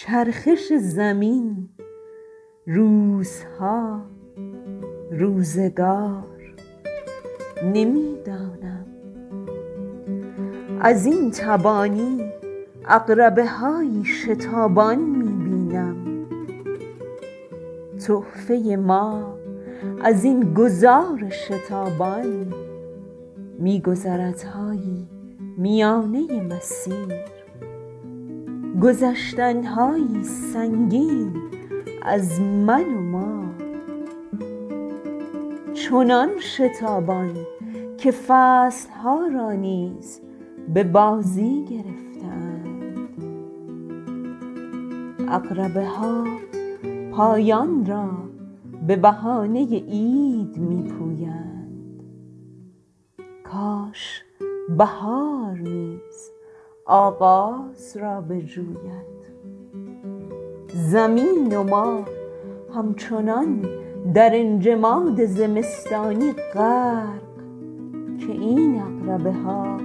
چرخش زمین روزها روزگار نمی دانم از این تبانی عقربه هایی شتابان می بینم تحفه ما از این گذار شتابان می گذرد هایی میانه مسیر. گذشتن هایی سنگین از من و ما. چنان شتابان که فصل ها را نیز به بازی گرفته اند عقربه ها پایان را به بهانه عید می پویند کاش بهار نیز آغاز را بجوید. زمین و ما همچنان در انجماد زمستانی غرق که این عقربه ها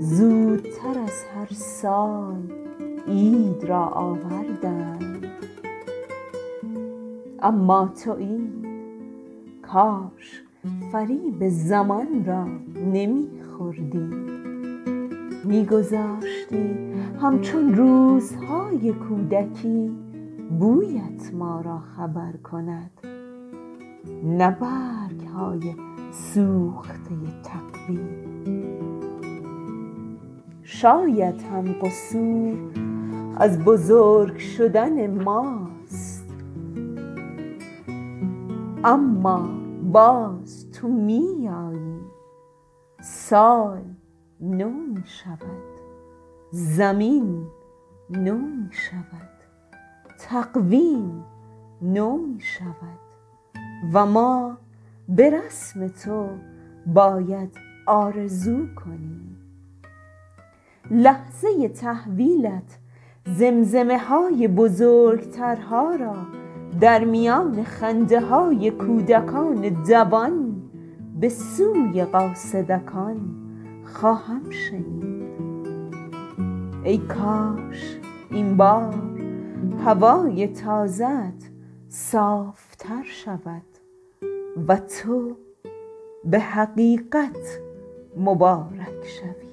زودتر از هر سال عید را آوردند. اما تو عید کاش فریب زمان را نمی خوردی می گذاشتی همچون روزهای کودکی بویت ما را خبر کند. نه برگ های سوخته تقویم. شاید هم قصور از بزرگ شدن ماست. اما باز تو می آیی سال نو می شود زمین نو می شود تقویم نو می شود و ما به رسم تو باید آرزو کنیم لحظه تحویلت زمزمه های بزرگترها را در میان خنده های کودکان دوان به سوی قاصدکان خواهم شنید. ای کاش این بار هوای تازه ات صاف تر شود و تو به حقیقت مبارک شوی.